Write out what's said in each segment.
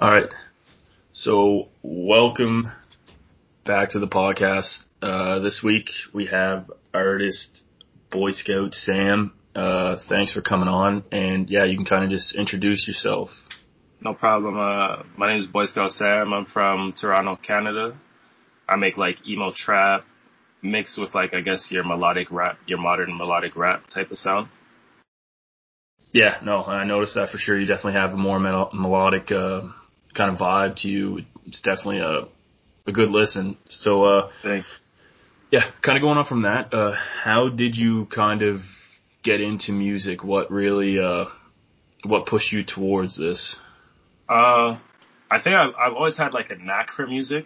All right. So welcome back to the podcast. Uh, this week we have artist Boy Scout Sam. Uh, thanks for coming on. And yeah, you can kind of just introduce yourself. No problem. Uh, my name is Boy Scout Sam. I'm from Toronto, Canada. I make like emo trap mixed with like, I guess your melodic rap, your modern melodic rap type of sound. Yeah, no, I noticed that for sure. You definitely have a more mel- melodic, uh, kind of vibe to you. It's definitely a a good listen. So uh, Thanks. yeah, kind of going on from that. Uh, how did you kind of get into music? What really uh, what pushed you towards this? Uh, I think I've, I've always had like a knack for music.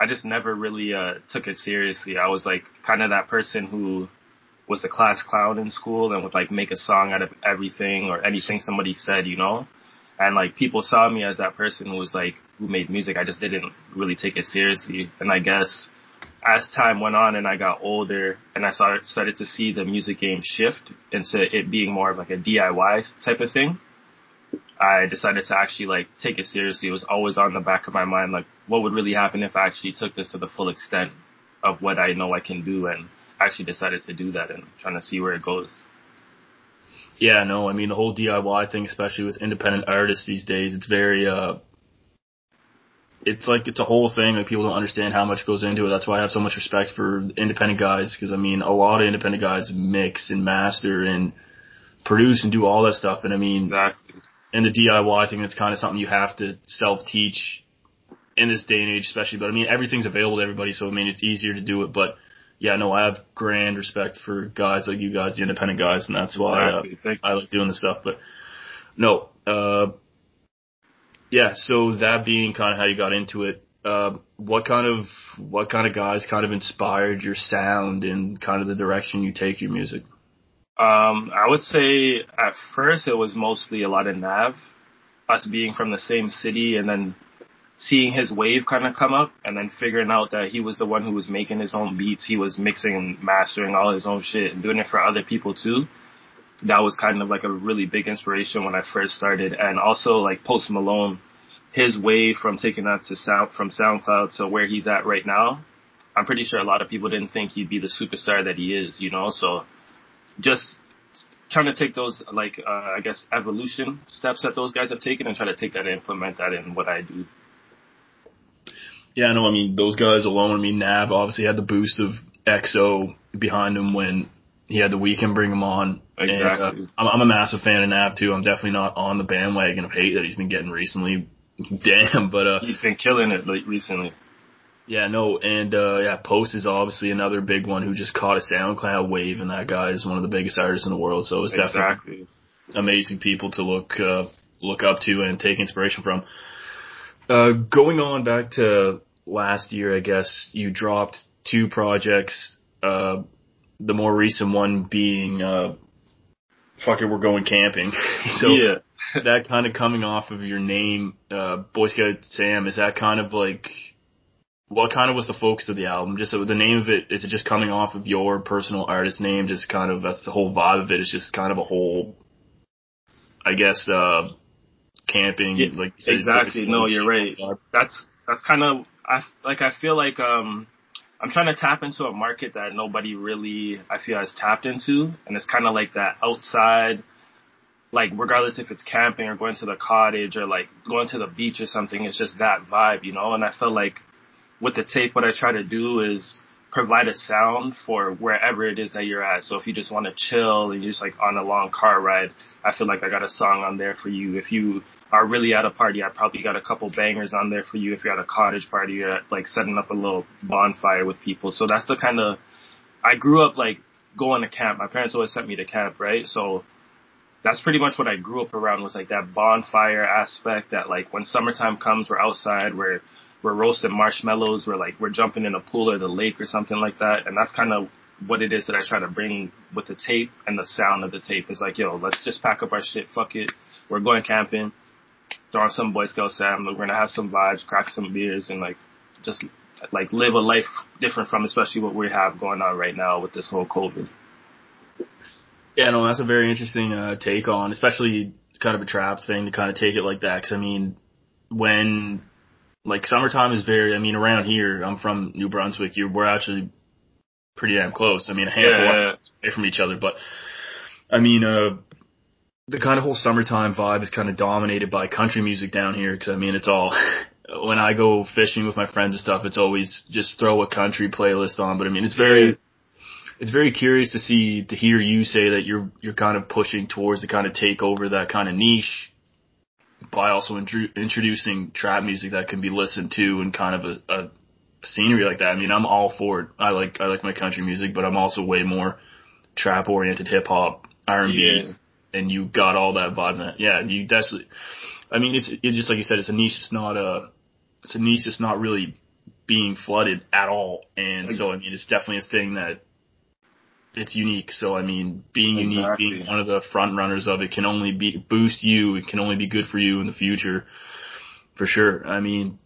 I just never really uh, took it seriously. I was like kind of that person who was the class clown in school and would like make a song out of everything or anything somebody said, you know and like people saw me as that person who was like who made music. I just didn't really take it seriously, and I guess as time went on and I got older and I started started to see the music game shift into it being more of like a DIY type of thing. I decided to actually like take it seriously. It was always on the back of my mind, like what would really happen if I actually took this to the full extent of what I know I can do and actually decided to do that and trying to see where it goes. Yeah, no, I mean the whole DIY thing, especially with independent artists these days, it's very uh it's like it's a whole thing. Like people don't understand how much goes into it. That's why I have so much respect for independent guys because I mean a lot of independent guys mix and master and produce and do all that stuff. And I mean, exactly. And the DIY thing, it's kind of something you have to self teach in this day and age, especially. But I mean, everything's available to everybody, so I mean, it's easier to do it. But yeah, no, I have grand respect for guys like you guys, the independent guys, and that's why uh, I like doing this stuff. But no, uh, yeah. So that being kind of how you got into it, uh, what kind of what kind of guys kind of inspired your sound and kind of the direction you take your music? Um, I would say at first it was mostly a lot of Nav, us being from the same city, and then seeing his wave kind of come up and then figuring out that he was the one who was making his own beats. He was mixing and mastering all his own shit and doing it for other people too. That was kind of like a really big inspiration when I first started. And also like Post Malone, his wave from taking that to sound from SoundCloud to where he's at right now. I'm pretty sure a lot of people didn't think he'd be the superstar that he is, you know, so just trying to take those like uh, I guess evolution steps that those guys have taken and try to take that and implement that in what I do. Yeah, no, I mean those guys alone. I mean Nav obviously had the boost of XO behind him when he had the Weeknd bring him on. Exactly. And, uh, I'm, I'm a massive fan of Nav too. I'm definitely not on the bandwagon of hate that he's been getting recently. Damn, but uh, he's been killing it like recently. Yeah, no, and uh yeah, Post is obviously another big one who just caught a SoundCloud wave, and that guy is one of the biggest artists in the world. So it's exactly. definitely amazing people to look uh, look up to and take inspiration from. Uh, going on back to last year, I guess you dropped two projects. Uh, the more recent one being, uh, fuck it, we're going camping. so yeah. that kind of coming off of your name, uh, Boy Scout Sam, is that kind of like, what kind of was the focus of the album? Just so the name of it, is it just coming off of your personal artist name? Just kind of, that's the whole vibe of it. It's just kind of a whole, I guess, uh, camping. Yeah, like exactly. No, you're right. That's that's kind of I like. I feel like um, I'm trying to tap into a market that nobody really I feel has tapped into, and it's kind of like that outside. Like regardless if it's camping or going to the cottage or like going to the beach or something, it's just that vibe, you know. And I feel like with the tape, what I try to do is provide a sound for wherever it is that you're at. So if you just want to chill and you're just like on a long car ride, I feel like I got a song on there for you. If you are really at a party, I probably got a couple bangers on there for you. If you're at a cottage party, you're at, like setting up a little bonfire with people. So that's the kind of, I grew up like going to camp. My parents always sent me to camp, right? So that's pretty much what I grew up around was like that bonfire aspect that like when summertime comes, we're outside, we're we're roasting marshmallows, we're like we're jumping in a pool or the lake or something like that, and that's kind of what it is that I try to bring with the tape and the sound of the tape. Is like, yo, let's just pack up our shit, fuck it, we're going camping, throw on some Boy Scout Sam, we're gonna have some vibes, crack some beers, and like just like live a life different from especially what we have going on right now with this whole COVID. Yeah, no, that's a very interesting uh, take on, especially kind of a trap thing to kind of take it like that. Cause I mean, when like summertime is very. I mean, around here, I'm from New Brunswick. You we're actually pretty damn close. I mean, a handful yeah, yeah. away from each other, but I mean, uh, the kind of whole summertime vibe is kind of dominated by country music down here. Because I mean, it's all when I go fishing with my friends and stuff, it's always just throw a country playlist on. But I mean, it's very it's very curious to see to hear you say that you're you're kind of pushing towards to kind of take over that kind of niche by also intru- introducing trap music that can be listened to in kind of a, a, a scenery like that. I mean, I'm all for it. I like I like my country music, but I'm also way more trap oriented hip hop, R and B, and you got all that vibe. That yeah, you definitely. I mean, it's it's just like you said, it's a niche. It's not a it's a niche that's not really being flooded at all, and so I mean, it's definitely a thing that it's unique. So I mean, being exactly. unique, being one of the front runners of it can only be boost you. It can only be good for you in the future, for sure. I mean,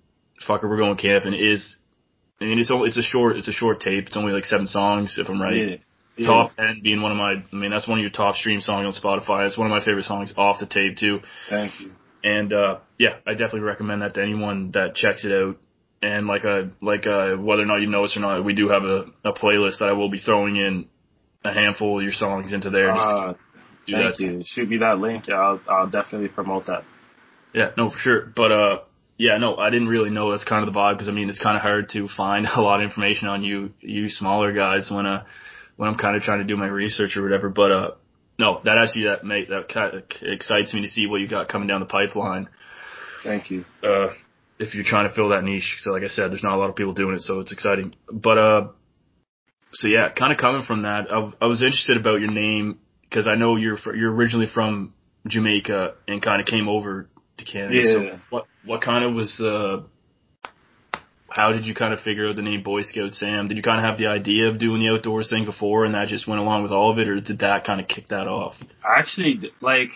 fuck it, we're going camping is. I mean, it's only it's a short it's a short tape. It's only like seven songs, if I'm right. Yeah. Yeah. Top ten being one of my. I mean, that's one of your top stream songs on Spotify. It's one of my favorite songs off the tape too. Thank you. And uh yeah, I definitely recommend that to anyone that checks it out. And like a like a whether or not you know us or not, we do have a, a playlist that I will be throwing in a handful of your songs into there. Just uh, do thank that. you. Shoot me that link. Yeah, I'll, I'll definitely promote that. Yeah, no, for sure. But uh, yeah, no, I didn't really know that's kind of the vibe because I mean it's kind of hard to find a lot of information on you, you smaller guys when uh when I'm kind of trying to do my research or whatever. But uh, no, that actually that make that kind of excites me to see what you got coming down the pipeline. Thank you. Uh, if you're trying to fill that niche, so like I said, there's not a lot of people doing it, so it's exciting. But uh, so yeah, kind of coming from that, I, I was interested about your name because I know you're fr- you're originally from Jamaica and kind of came over to Canada. Yeah. So what what kind of was uh how did you kind of figure out the name Boy Scout Sam? Did you kind of have the idea of doing the outdoors thing before and that just went along with all of it or did that kind of kick that off? Actually, like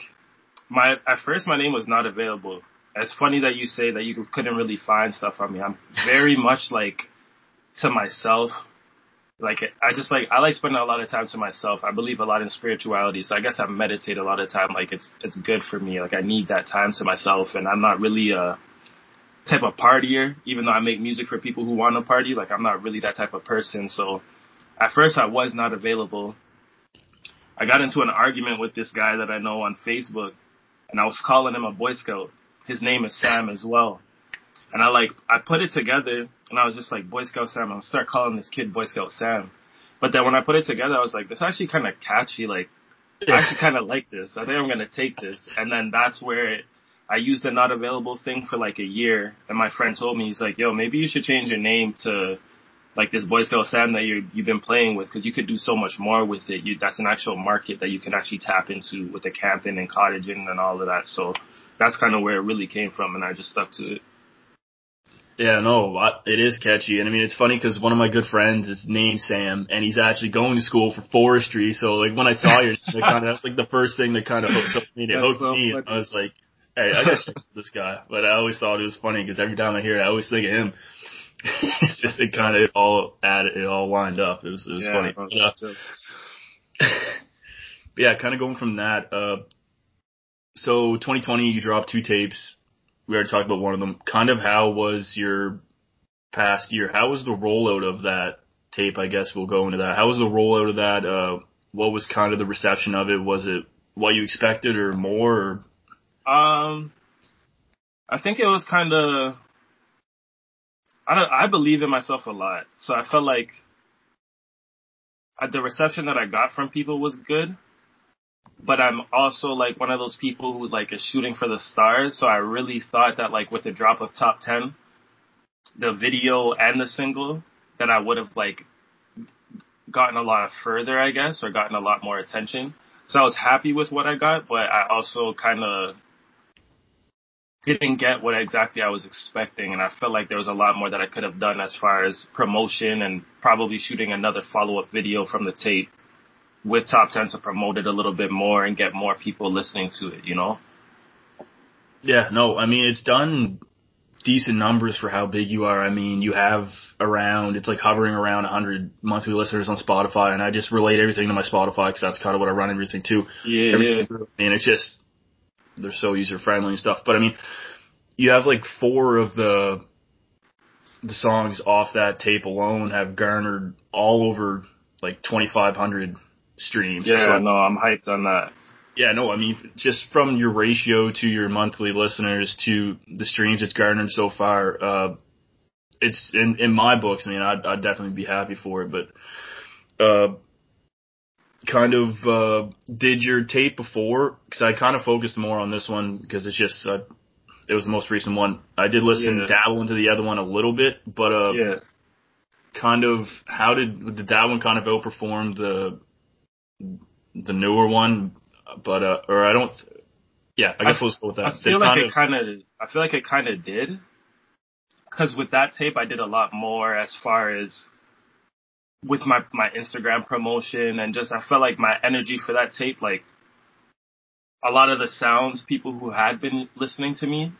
my at first my name was not available. It's funny that you say that you couldn't really find stuff on me. I'm very much like to myself like I just like I like spending a lot of time to myself. I believe a lot in spirituality, so I guess I meditate a lot of time. Like it's it's good for me. Like I need that time to myself, and I'm not really a type of partier. Even though I make music for people who want to party, like I'm not really that type of person. So at first I was not available. I got into an argument with this guy that I know on Facebook, and I was calling him a Boy Scout. His name is Sam as well. And I like, I put it together and I was just like, Boy Scout Sam, I'm gonna start calling this kid Boy Scout Sam. But then when I put it together, I was like, this actually kind of catchy. Like, I actually kind of like this. I think I'm gonna take this. And then that's where it, I used the not available thing for like a year. And my friend told me, he's like, yo, maybe you should change your name to like this Boy Scout Sam that you you've been playing with because you could do so much more with it. You, that's an actual market that you can actually tap into with the camping and cottaging and all of that. So that's kind of where it really came from, and I just stuck to it. Yeah, no, it is catchy, and I mean it's funny because one of my good friends is named Sam, and he's actually going to school for forestry. So like when I saw your, kind of like the first thing that kind of hooked me, it hooked so me. I was like, hey, I gotta this guy. But I always thought it was funny because every time I hear it, I always think of him. it's just it kind of it all added, it all lined up. It was it was yeah, funny. But, uh, yeah, kind of going from that. Uh, so 2020, you dropped two tapes we already talked about one of them. Kind of how was your past year? How was the rollout of that tape? I guess we'll go into that. How was the rollout of that? Uh, what was kind of the reception of it? Was it what you expected or more? Or? Um, I think it was kind of. I don't. I believe in myself a lot, so I felt like uh, the reception that I got from people was good but I'm also like one of those people who like is shooting for the stars. So I really thought that like with the drop of top 10, the video and the single, that I would have like gotten a lot further, I guess, or gotten a lot more attention. So I was happy with what I got, but I also kind of didn't get what exactly I was expecting. And I felt like there was a lot more that I could have done as far as promotion and probably shooting another follow up video from the tape with Top 10 to promote it a little bit more and get more people listening to it, you know? Yeah, no, I mean, it's done decent numbers for how big you are. I mean, you have around, it's like hovering around 100 monthly listeners on Spotify, and I just relate everything to my Spotify because that's kind of what I run everything to. Yeah, everything yeah. I mean, it's just, they're so user friendly and stuff. But I mean, you have like four of the the songs off that tape alone have garnered all over like 2,500 streams. Yeah, so, no, I'm hyped on that. Yeah, no, I mean, just from your ratio to your monthly listeners to the streams it's garnered so far, uh, it's in, in my books. I mean, I'd, I'd definitely be happy for it, but, uh, kind of, uh, did your tape before, cause I kind of focused more on this one because it's just, uh, it was the most recent one. I did listen, yeah. dabble into the other one a little bit, but, uh, yeah. kind of, how did, did that one kind of outperform the, the newer one? But, uh, or I don't, yeah, I guess I, we'll go with that. I feel like it kind of, I feel like it kind of did because with that tape, I did a lot more as far as with my my Instagram promotion and just I felt like my energy for that tape, like a lot of the sounds people who had been listening to me,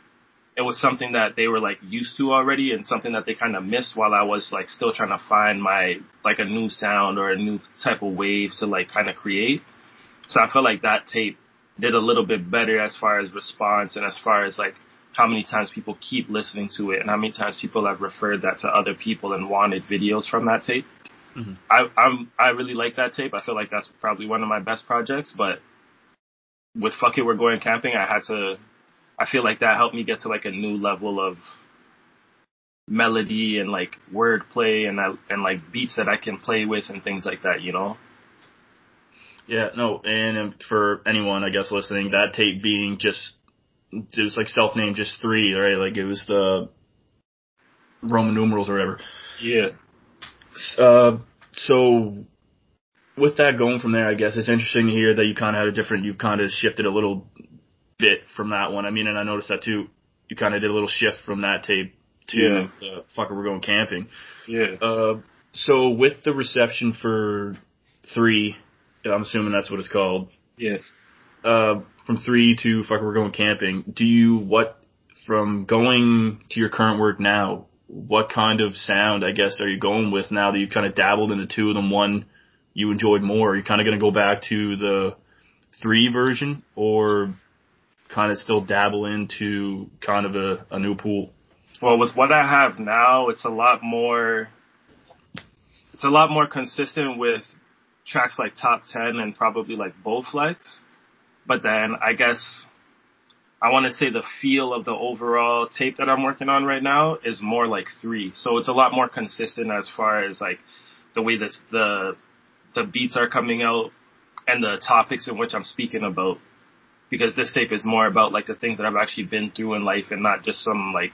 it was something that they were like used to already and something that they kind of missed while I was like still trying to find my like a new sound or a new type of wave to like kind of create. So I felt like that tape did a little bit better as far as response and as far as like how many times people keep listening to it and how many times people have referred that to other people and wanted videos from that tape. Mm-hmm. I, I'm I really like that tape. I feel like that's probably one of my best projects. But with fuck it, we're going camping. I had to. I feel like that helped me get to like a new level of melody and like wordplay and that, and like beats that I can play with and things like that. You know. Yeah, no, and for anyone I guess listening, that tape being just it was like self named just three, right? Like it was the Roman numerals or whatever. Yeah. Uh, so with that going from there, I guess it's interesting to hear that you kind of had a different. You've kind of shifted a little bit from that one. I mean, and I noticed that too. You kind of did a little shift from that tape to yeah. uh, fuck it, we're going camping. Yeah. Uh, so with the reception for three, I'm assuming that's what it's called. Yeah. Uh, from three to fuck, we're going camping. Do you what from going to your current work now? What kind of sound, I guess, are you going with now that you've kind of dabbled into two of them? One you enjoyed more. Are you kind of going to go back to the three version, or kind of still dabble into kind of a, a new pool? Well, with what I have now, it's a lot more. It's a lot more consistent with tracks like Top Ten and probably like Bowflex but then I guess I want to say the feel of the overall tape that I'm working on right now is more like three. So it's a lot more consistent as far as like the way that the the beats are coming out and the topics in which I'm speaking about. Because this tape is more about like the things that I've actually been through in life and not just some like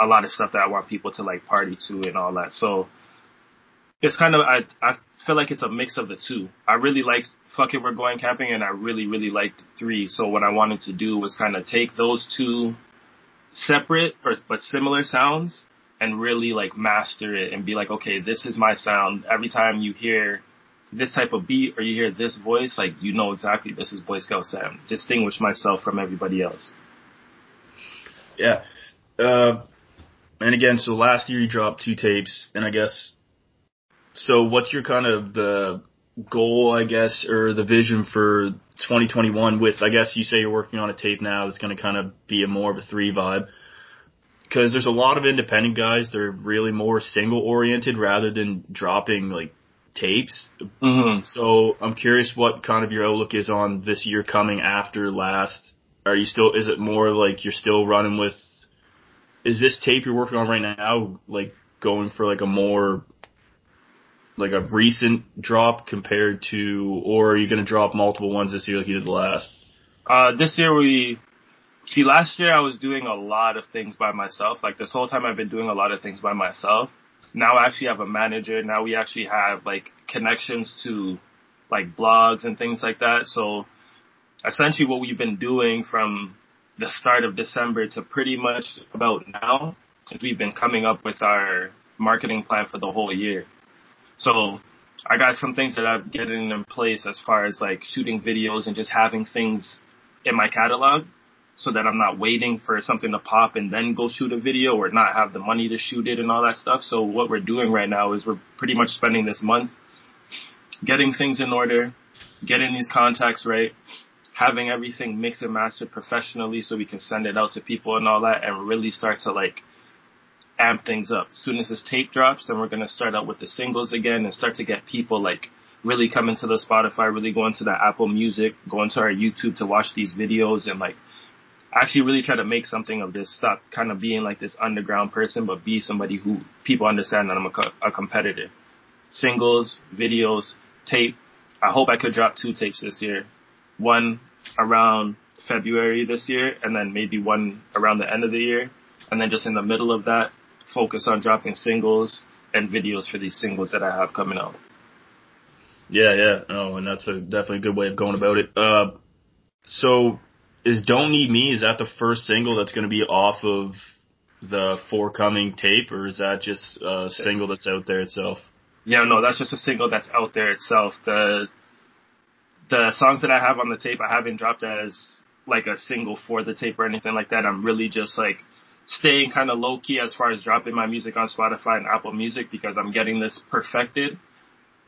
a lot of stuff that I want people to like party to and all that. So it's kind of I I feel like it's a mix of the two. I really liked Fuck It We're Going Camping and I really, really liked three. So what I wanted to do was kind of take those two separate or, but similar sounds and really like master it and be like, okay, this is my sound. Every time you hear this type of beat or you hear this voice, like you know exactly this is Boy Scout Sam. Distinguish myself from everybody else. Yeah. Uh, and again, so last year you dropped two tapes and I guess so what's your kind of the goal, I guess, or the vision for 2021 with, I guess you say you're working on a tape now that's going to kind of be a more of a three vibe. Cause there's a lot of independent guys. They're really more single oriented rather than dropping like tapes. Mm-hmm. So I'm curious what kind of your outlook is on this year coming after last. Are you still, is it more like you're still running with, is this tape you're working on right now, like going for like a more like a recent drop compared to, or are you going to drop multiple ones this year like you did last? Uh, this year we, see last year I was doing a lot of things by myself. Like this whole time I've been doing a lot of things by myself. Now I actually have a manager. Now we actually have like connections to like blogs and things like that. So essentially what we've been doing from the start of December to pretty much about now is we've been coming up with our marketing plan for the whole year. So I got some things that I'm getting in place as far as like shooting videos and just having things in my catalog so that I'm not waiting for something to pop and then go shoot a video or not have the money to shoot it and all that stuff. So what we're doing right now is we're pretty much spending this month getting things in order, getting these contacts right, having everything mixed and mastered professionally so we can send it out to people and all that and really start to like amp things up. As soon as this tape drops, then we're gonna start out with the singles again and start to get people like really coming to the Spotify, really going to the Apple Music, going to our YouTube to watch these videos and like actually really try to make something of this. Stop kind of being like this underground person, but be somebody who people understand that I'm a, co- a competitor. Singles, videos, tape. I hope I could drop two tapes this year. One around February this year, and then maybe one around the end of the year, and then just in the middle of that, focus on dropping singles and videos for these singles that I have coming out. Yeah, yeah. Oh, and that's a definitely a good way of going about it. Uh, so is "Don't Need Me" is that the first single that's going to be off of the forthcoming tape, or is that just a single that's out there itself? Yeah, no, that's just a single that's out there itself. The the songs that I have on the tape, I haven't dropped as like a single for the tape or anything like that. I'm really just like staying kind of low key as far as dropping my music on Spotify and Apple Music because I'm getting this perfected.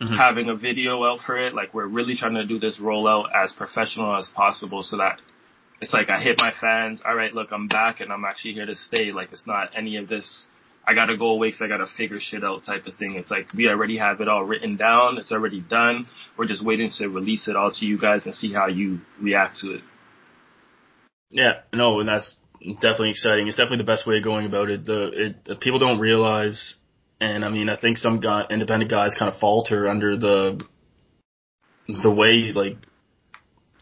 Mm-hmm. Having a video out for it, like we're really trying to do this rollout as professional as possible so that it's like I hit my fans. All right, look, I'm back and I'm actually here to stay. Like it's not any of this. I gotta go away because I gotta figure shit out type of thing. It's like we already have it all written down. It's already done. We're just waiting to release it all to you guys and see how you react to it. Yeah, no, and that's definitely exciting. It's definitely the best way of going about it. The it, people don't realize, and I mean, I think some guy, independent guys kind of falter under the the way like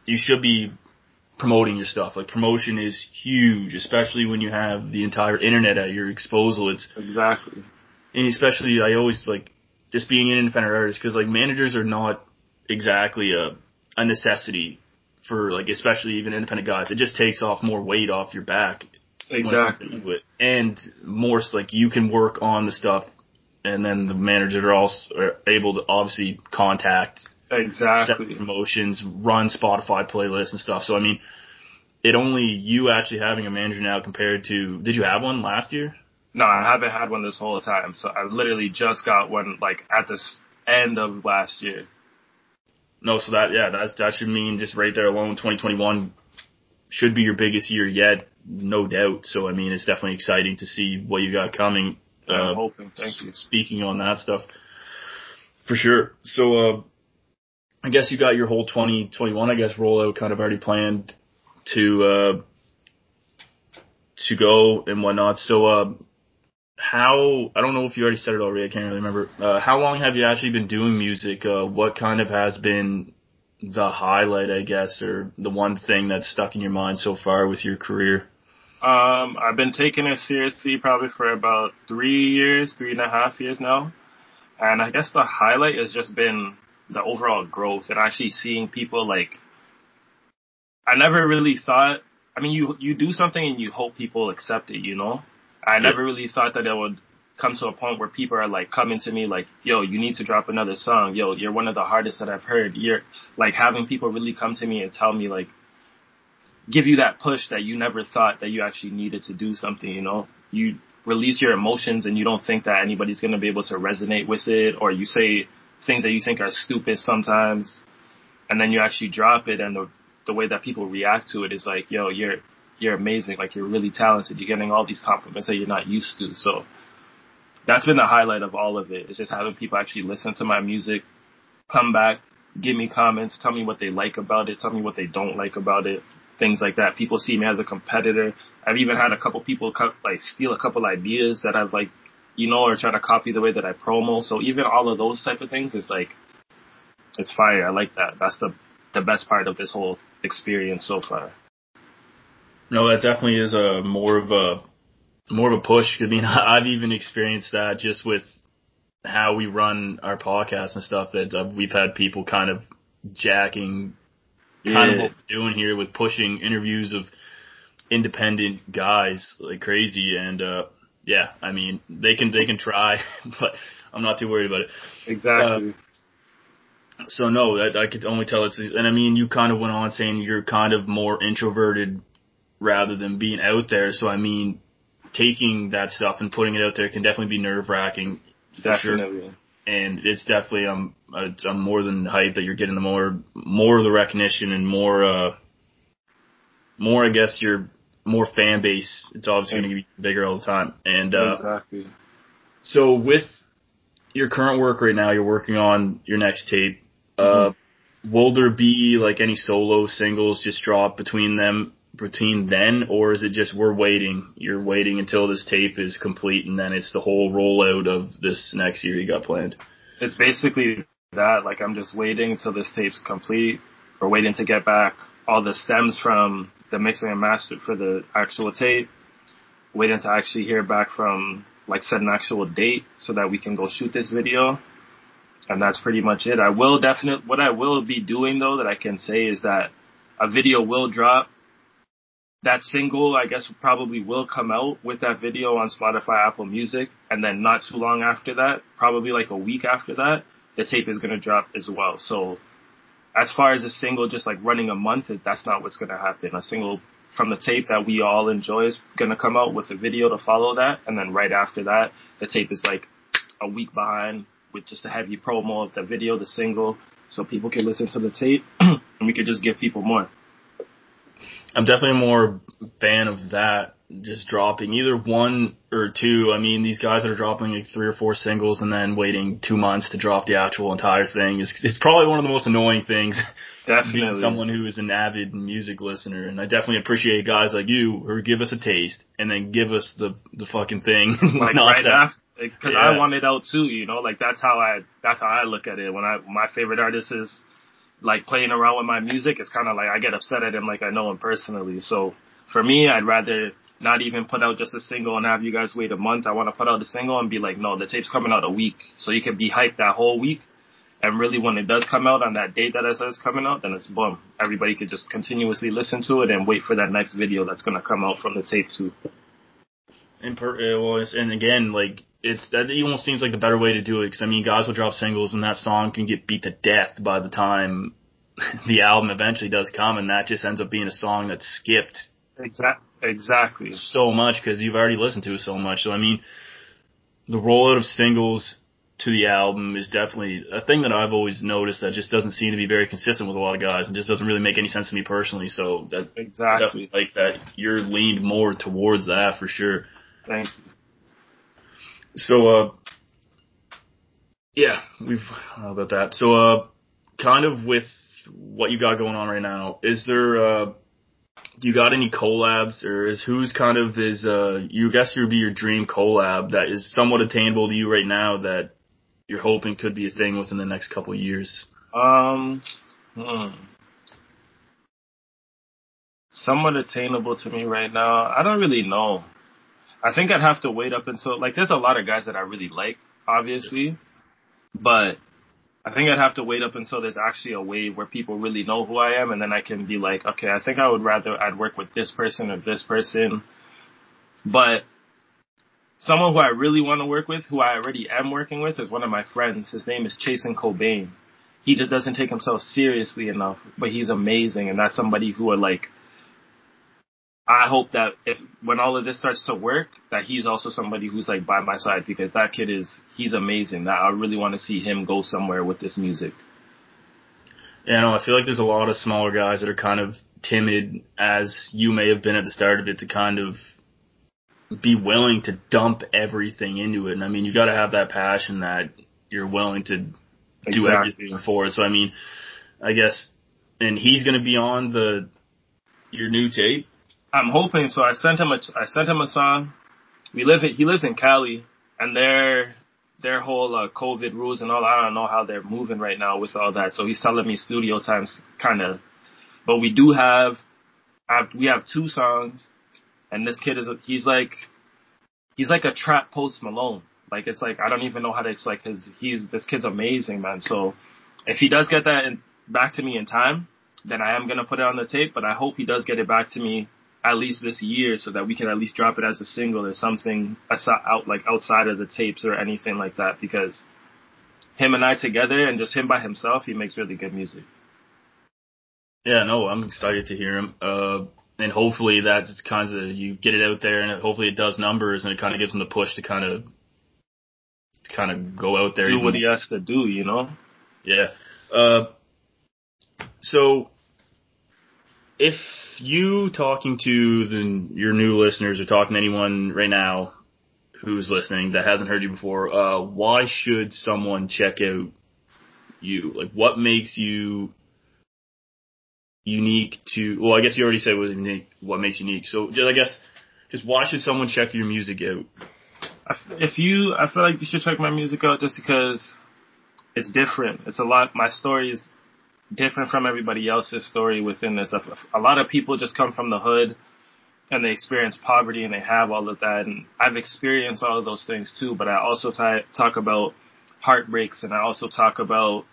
you should be promoting your stuff. Like promotion is huge, especially when you have the entire internet at your disposal. It's exactly, and especially I always like just being an independent artist because like managers are not exactly a a necessity for like especially even independent guys. It just takes off more weight off your back. Exactly. And more like you can work on the stuff and then the managers are also able to obviously contact Exactly. Promotions, run Spotify playlists and stuff. So I mean, it only you actually having a manager now compared to did you have one last year? No, I haven't had one this whole time. So I literally just got one like at the end of last year. No, so that yeah, that's that should mean just right there alone, 2021 should be your biggest year yet, no doubt. So I mean, it's definitely exciting to see what you got coming. I'm uh, hoping. Thank you. Speaking on that stuff, for sure. So uh, I guess you got your whole 2021, I guess, rollout kind of already planned to, uh, to go and whatnot. So, uh, how, I don't know if you already said it already, I can't really remember. Uh, how long have you actually been doing music? Uh, what kind of has been the highlight, I guess, or the one thing that's stuck in your mind so far with your career? Um, I've been taking it seriously probably for about three years, three and a half years now. And I guess the highlight has just been the overall growth and actually seeing people like I never really thought I mean you you do something and you hope people accept it, you know? I never really thought that it would come to a point where people are like coming to me like, yo, you need to drop another song. Yo, you're one of the hardest that I've heard. You're like having people really come to me and tell me like give you that push that you never thought that you actually needed to do something, you know? You release your emotions and you don't think that anybody's going to be able to resonate with it or you say things that you think are stupid sometimes, and then you actually drop it, and the the way that people react to it is like, yo, you're you're amazing, like you're really talented, you're getting all these compliments that you're not used to. So that's been the highlight of all of it. it. Is just having people actually listen to my music, come back, give me comments, tell me what they like about it, tell me what they don't like about it, things like that. People see me as a competitor. I've even had a couple people cut, like steal a couple ideas that I've like you know, or try to copy the way that I promo. So even all of those type of things is like, it's fire. I like that. That's the the best part of this whole experience so far. No, that definitely is a more of a more of a push. I mean, I've even experienced that just with how we run our podcast and stuff. That uh, we've had people kind of jacking, kind yeah. of what we're doing here with pushing interviews of independent guys like crazy, and uh, yeah, I mean they can they can try, but I'm not too worried about it. Exactly. Uh, so no, that I could only tell it's and I mean you kind of went on saying you're kind of more introverted rather than being out there. So I mean, taking that stuff and putting it out there can definitely be nerve wracking. Definitely. Sure. And it's definitely I'm I'm more than hyped that you're getting the more more of the recognition and more uh more I guess your more fan base, it's obviously going to be bigger all the time. And uh, exactly. So with your current work right now, you're working on your next tape. Uh, mm-hmm. will there be like any solo singles just drop between them between then, or is it just we're waiting? You're waiting until this tape is complete, and then it's the whole rollout of this next year you got planned. It's basically that. Like I'm just waiting until this tape's complete. We're waiting to get back all the stems from the mixing and master for the actual tape. Waiting to actually hear back from like set an actual date so that we can go shoot this video. And that's pretty much it. I will definitely, what I will be doing though that I can say is that a video will drop. That single, I guess, probably will come out with that video on Spotify, Apple Music. And then not too long after that, probably like a week after that, the tape is going to drop as well. So as far as a single just like running a month, that's not what's going to happen. A single from the tape that we all enjoy is going to come out with a video to follow that. And then right after that, the tape is like a week behind with just a heavy promo of the video, the single, so people can listen to the tape and we could just give people more. I'm definitely more fan of that just dropping either one or two. I mean, these guys that are dropping like three or four singles and then waiting two months to drop the actual entire thing is it's probably one of the most annoying things. Definitely. Being someone who is an avid music listener, and I definitely appreciate guys like you who give us a taste and then give us the the fucking thing. Like right after, because yeah. I want it out too. You know, like that's how I that's how I look at it. When I my favorite artist is like playing around with my music, it's kind of like I get upset at him like I know him personally. So for me, I'd rather not even put out just a single and have you guys wait a month. I want to put out the single and be like, no, the tape's coming out a week. So you can be hyped that whole week. And really when it does come out on that date that I it says coming out, then it's boom. Everybody could just continuously listen to it and wait for that next video that's going to come out from the tape too. And per, eh, well, and again, like it's that almost seems like the better way to do it because I mean, guys will drop singles and that song can get beat to death by the time the album eventually does come, and that just ends up being a song that's skipped Exactly. Exactly. So much because you've already listened to it so much. So I mean, the rollout of singles to the album is definitely a thing that I've always noticed that just doesn't seem to be very consistent with a lot of guys and just doesn't really make any sense to me personally. So that exactly like that you're leaned more towards that for sure. Thank you. So uh yeah, we've how about that. So uh kind of with what you got going on right now, is there uh do you got any collabs or is who's kind of is uh you guess would be your dream collab that is somewhat attainable to you right now that you're hoping could be a thing within the next couple years? Um hmm. Somewhat attainable to me right now. I don't really know. I think I'd have to wait up until like there's a lot of guys that I really like, obviously. But I think I'd have to wait up until there's actually a wave where people really know who I am, and then I can be like, okay, I think I would rather I'd work with this person or this person. But someone who I really want to work with, who I already am working with, is one of my friends. His name is Chasen Cobain. He just doesn't take himself seriously enough, but he's amazing, and that's somebody who would like I hope that if when all of this starts to work, that he's also somebody who's like by my side because that kid is he's amazing. That I really want to see him go somewhere with this music. Yeah, no, I feel like there's a lot of smaller guys that are kind of timid, as you may have been at the start of it, to kind of be willing to dump everything into it. And I mean, you got to have that passion that you're willing to exactly. do everything for it. So I mean, I guess, and he's going to be on the your new tape. I'm hoping so. I sent him a I sent him a song. We live he lives in Cali, and their their whole uh, COVID rules and all. I don't know how they're moving right now with all that. So he's telling me studio times kind of, but we do have, have we have two songs, and this kid is he's like he's like a trap Post Malone. Like it's like I don't even know how to. It's like his he's this kid's amazing, man. So if he does get that in, back to me in time, then I am gonna put it on the tape. But I hope he does get it back to me at least this year so that we can at least drop it as a single or something out like outside of the tapes or anything like that because him and I together and just him by himself, he makes really good music. Yeah, no, I'm excited to hear him. Uh, and hopefully that's kind of, you get it out there and hopefully it does numbers and it kind of gives him the push to kind of, to kind of go out there. Do what he has to do, you know? Yeah. Uh, so if you talking to the your new listeners or talking to anyone right now who's listening that hasn't heard you before, uh, why should someone check out you? Like, what makes you unique to? Well, I guess you already said what unique. What makes you unique? So, I guess just why should someone check your music out? If you, I feel like you should check my music out just because it's different. It's a lot. My story is different from everybody else's story within this. A lot of people just come from the hood and they experience poverty and they have all of that. And I've experienced all of those things too, but I also t- talk about heartbreaks and I also talk about,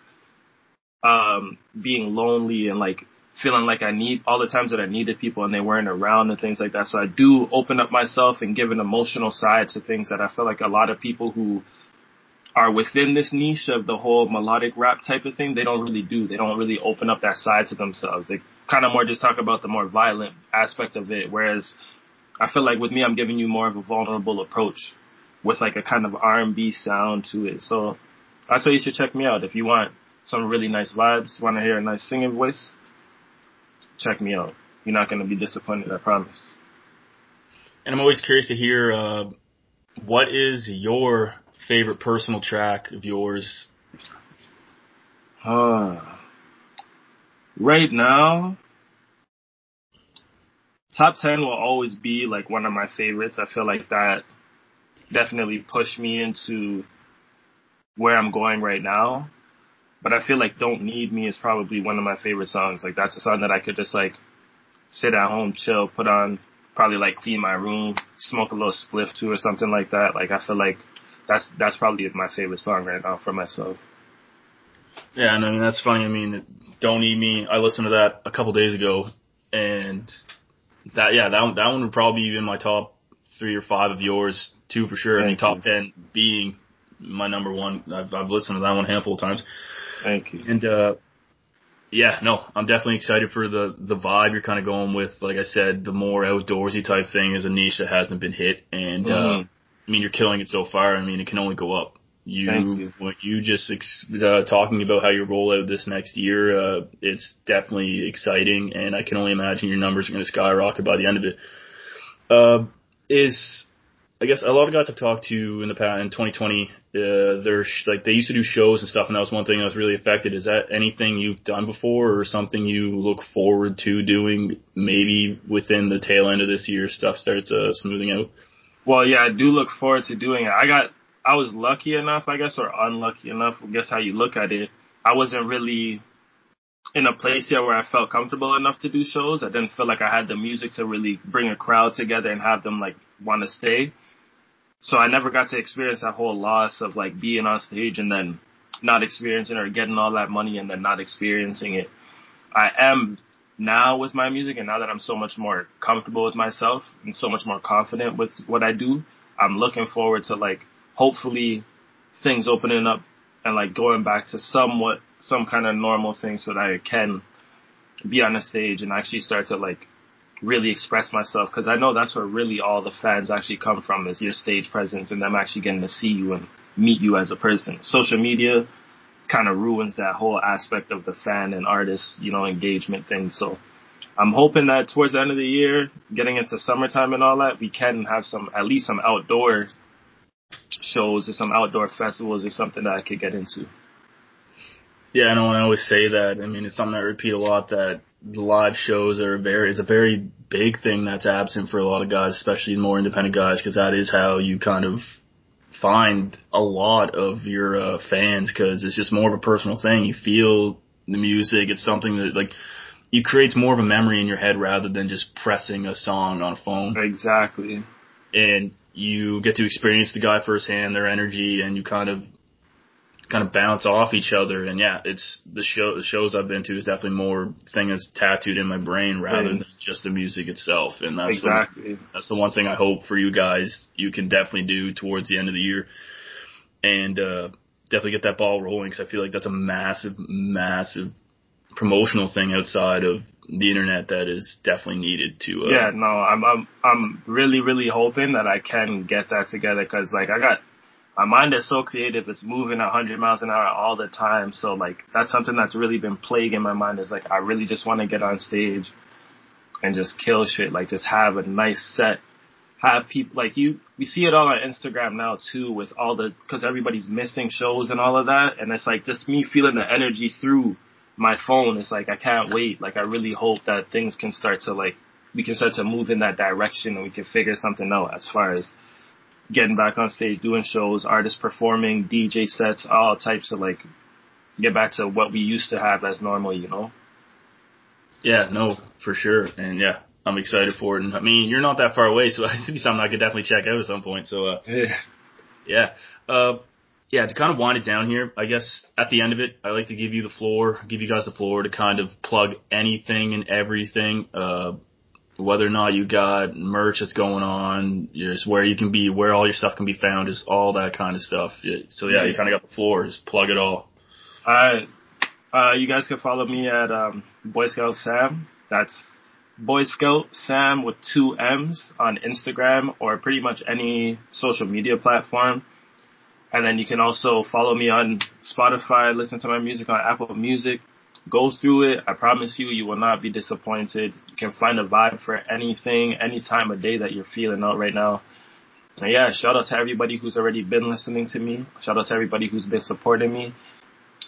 um, being lonely and like feeling like I need all the times that I needed people and they weren't around and things like that. So I do open up myself and give an emotional side to things that I feel like a lot of people who are within this niche of the whole melodic rap type of thing, they don't really do. They don't really open up that side to themselves. They kind of more just talk about the more violent aspect of it. Whereas I feel like with me, I'm giving you more of a vulnerable approach with like a kind of R&B sound to it. So that's why you should check me out. If you want some really nice vibes, want to hear a nice singing voice, check me out. You're not going to be disappointed, I promise. And I'm always curious to hear, uh, what is your favorite personal track of yours? Uh, right now, top 10 will always be like one of my favorites. I feel like that definitely pushed me into where I'm going right now. But I feel like Don't Need Me is probably one of my favorite songs. Like that's a song that I could just like sit at home, chill, put on, probably like clean my room, smoke a little spliff to or something like that. Like I feel like that's that's probably my favorite song right now for myself. Yeah, and I mean that's funny. I mean, "Don't Need Me." I listened to that a couple days ago, and that yeah, that one, that one would probably be in my top three or five of yours, two for sure. Thank I mean, top you. ten being my number one. I've I've listened to that one a handful of times. Thank you. And uh, yeah, no, I'm definitely excited for the the vibe you're kind of going with. Like I said, the more outdoorsy type thing is a niche that hasn't been hit, and uh, mm-hmm. uh, I mean, you're killing it so far. I mean, it can only go up. You, Thank you. what you just uh, talking about how you roll out this next year, uh, it's definitely exciting, and I can only imagine your numbers are going to skyrocket by the end of it. Uh, is I guess a lot of guys I've talked to in the past in 2020, uh, they're sh- like they used to do shows and stuff, and that was one thing that was really affected. Is that anything you've done before, or something you look forward to doing? Maybe within the tail end of this year, stuff starts uh, smoothing out. Well, yeah, I do look forward to doing it. I got, I was lucky enough, I guess, or unlucky enough, I guess how you look at it. I wasn't really in a place yet where I felt comfortable enough to do shows. I didn't feel like I had the music to really bring a crowd together and have them like want to stay. So I never got to experience that whole loss of like being on stage and then not experiencing or getting all that money and then not experiencing it. I am now with my music and now that I'm so much more comfortable with myself and so much more confident with what I do, I'm looking forward to like hopefully things opening up and like going back to somewhat some kind of normal thing so that I can be on a stage and actually start to like really express myself because I know that's where really all the fans actually come from is your stage presence and them actually getting to see you and meet you as a person. Social media kind of ruins that whole aspect of the fan and artist, you know, engagement thing. So I'm hoping that towards the end of the year, getting into summertime and all that, we can have some, at least some outdoor shows or some outdoor festivals or something that I could get into. Yeah, I know I always say that. I mean, it's something I repeat a lot that live shows are very, it's a very big thing that's absent for a lot of guys, especially more independent guys, because that is how you kind of find a lot of your uh, fans because it's just more of a personal thing. You feel the music. It's something that like it creates more of a memory in your head rather than just pressing a song on a phone. Exactly. And you get to experience the guy firsthand, their energy, and you kind of kind of bounce off each other. And yeah, it's the show the shows I've been to is definitely more thing that's tattooed in my brain rather right. than just the music itself. And that's exactly the, that's the one thing I hope for you guys you can definitely do towards the end of the year, and uh, definitely get that ball rolling because I feel like that's a massive, massive promotional thing outside of the internet that is definitely needed to. Uh, yeah, no, I'm I'm I'm really really hoping that I can get that together because like I got my mind is so creative. It's moving a hundred miles an hour all the time. So like that's something that's really been plaguing my mind is like I really just want to get on stage and just kill shit. Like just have a nice set. Have people like you. We see it all on Instagram now too, with all the because everybody's missing shows and all of that, and it's like just me feeling the energy through my phone. It's like I can't wait. Like I really hope that things can start to like we can start to move in that direction and we can figure something out as far as getting back on stage, doing shows, artists performing, DJ sets, all types of like get back to what we used to have as normal, you know? Yeah, no, for sure. And yeah, I'm excited for it. And I mean, you're not that far away, so it's be something I could definitely check out at some point. So, uh, yeah. yeah. Uh, yeah, to kind of wind it down here, I guess at the end of it, I like to give you the floor, give you guys the floor to kind of plug anything and everything. Uh, whether or not you got merch that's going on, just where you can be, where all your stuff can be found, just all that kind of stuff. So yeah, you kind of got the floor. Just plug it all. Alright. Uh, you guys can follow me at, um, Boy Scout Sam. That's Boy Scout Sam with two M's on Instagram or pretty much any social media platform. And then you can also follow me on Spotify, listen to my music on Apple Music. Go through it. I promise you, you will not be disappointed. You can find a vibe for anything, any time of day that you're feeling out right now. And yeah, shout out to everybody who's already been listening to me. Shout out to everybody who's been supporting me.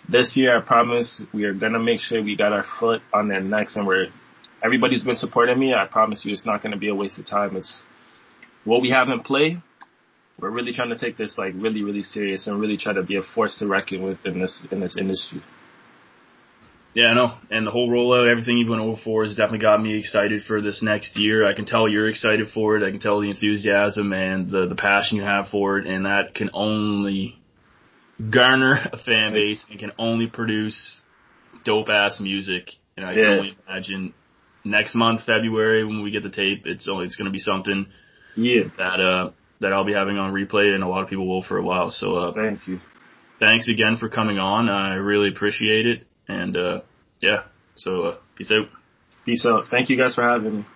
This year, I promise we are gonna make sure we got our foot on their necks and we're, everybody's been supporting me. I promise you it's not gonna be a waste of time. It's what we have in play. We're really trying to take this like really, really serious and really try to be a force to reckon with in this, in this industry. Yeah, I know. And the whole rollout, everything you've went over for has definitely got me excited for this next year. I can tell you're excited for it. I can tell the enthusiasm and the, the passion you have for it. And that can only garner a fan base and can only produce dope ass music. And I yeah. can only imagine next month, February, when we get the tape, it's only, it's going to be something yeah. that, uh, that I'll be having on replay and a lot of people will for a while. So, uh, thank you. Thanks again for coming on. I really appreciate it. And uh, yeah, so uh, peace out. Peace out. Thank you guys for having me.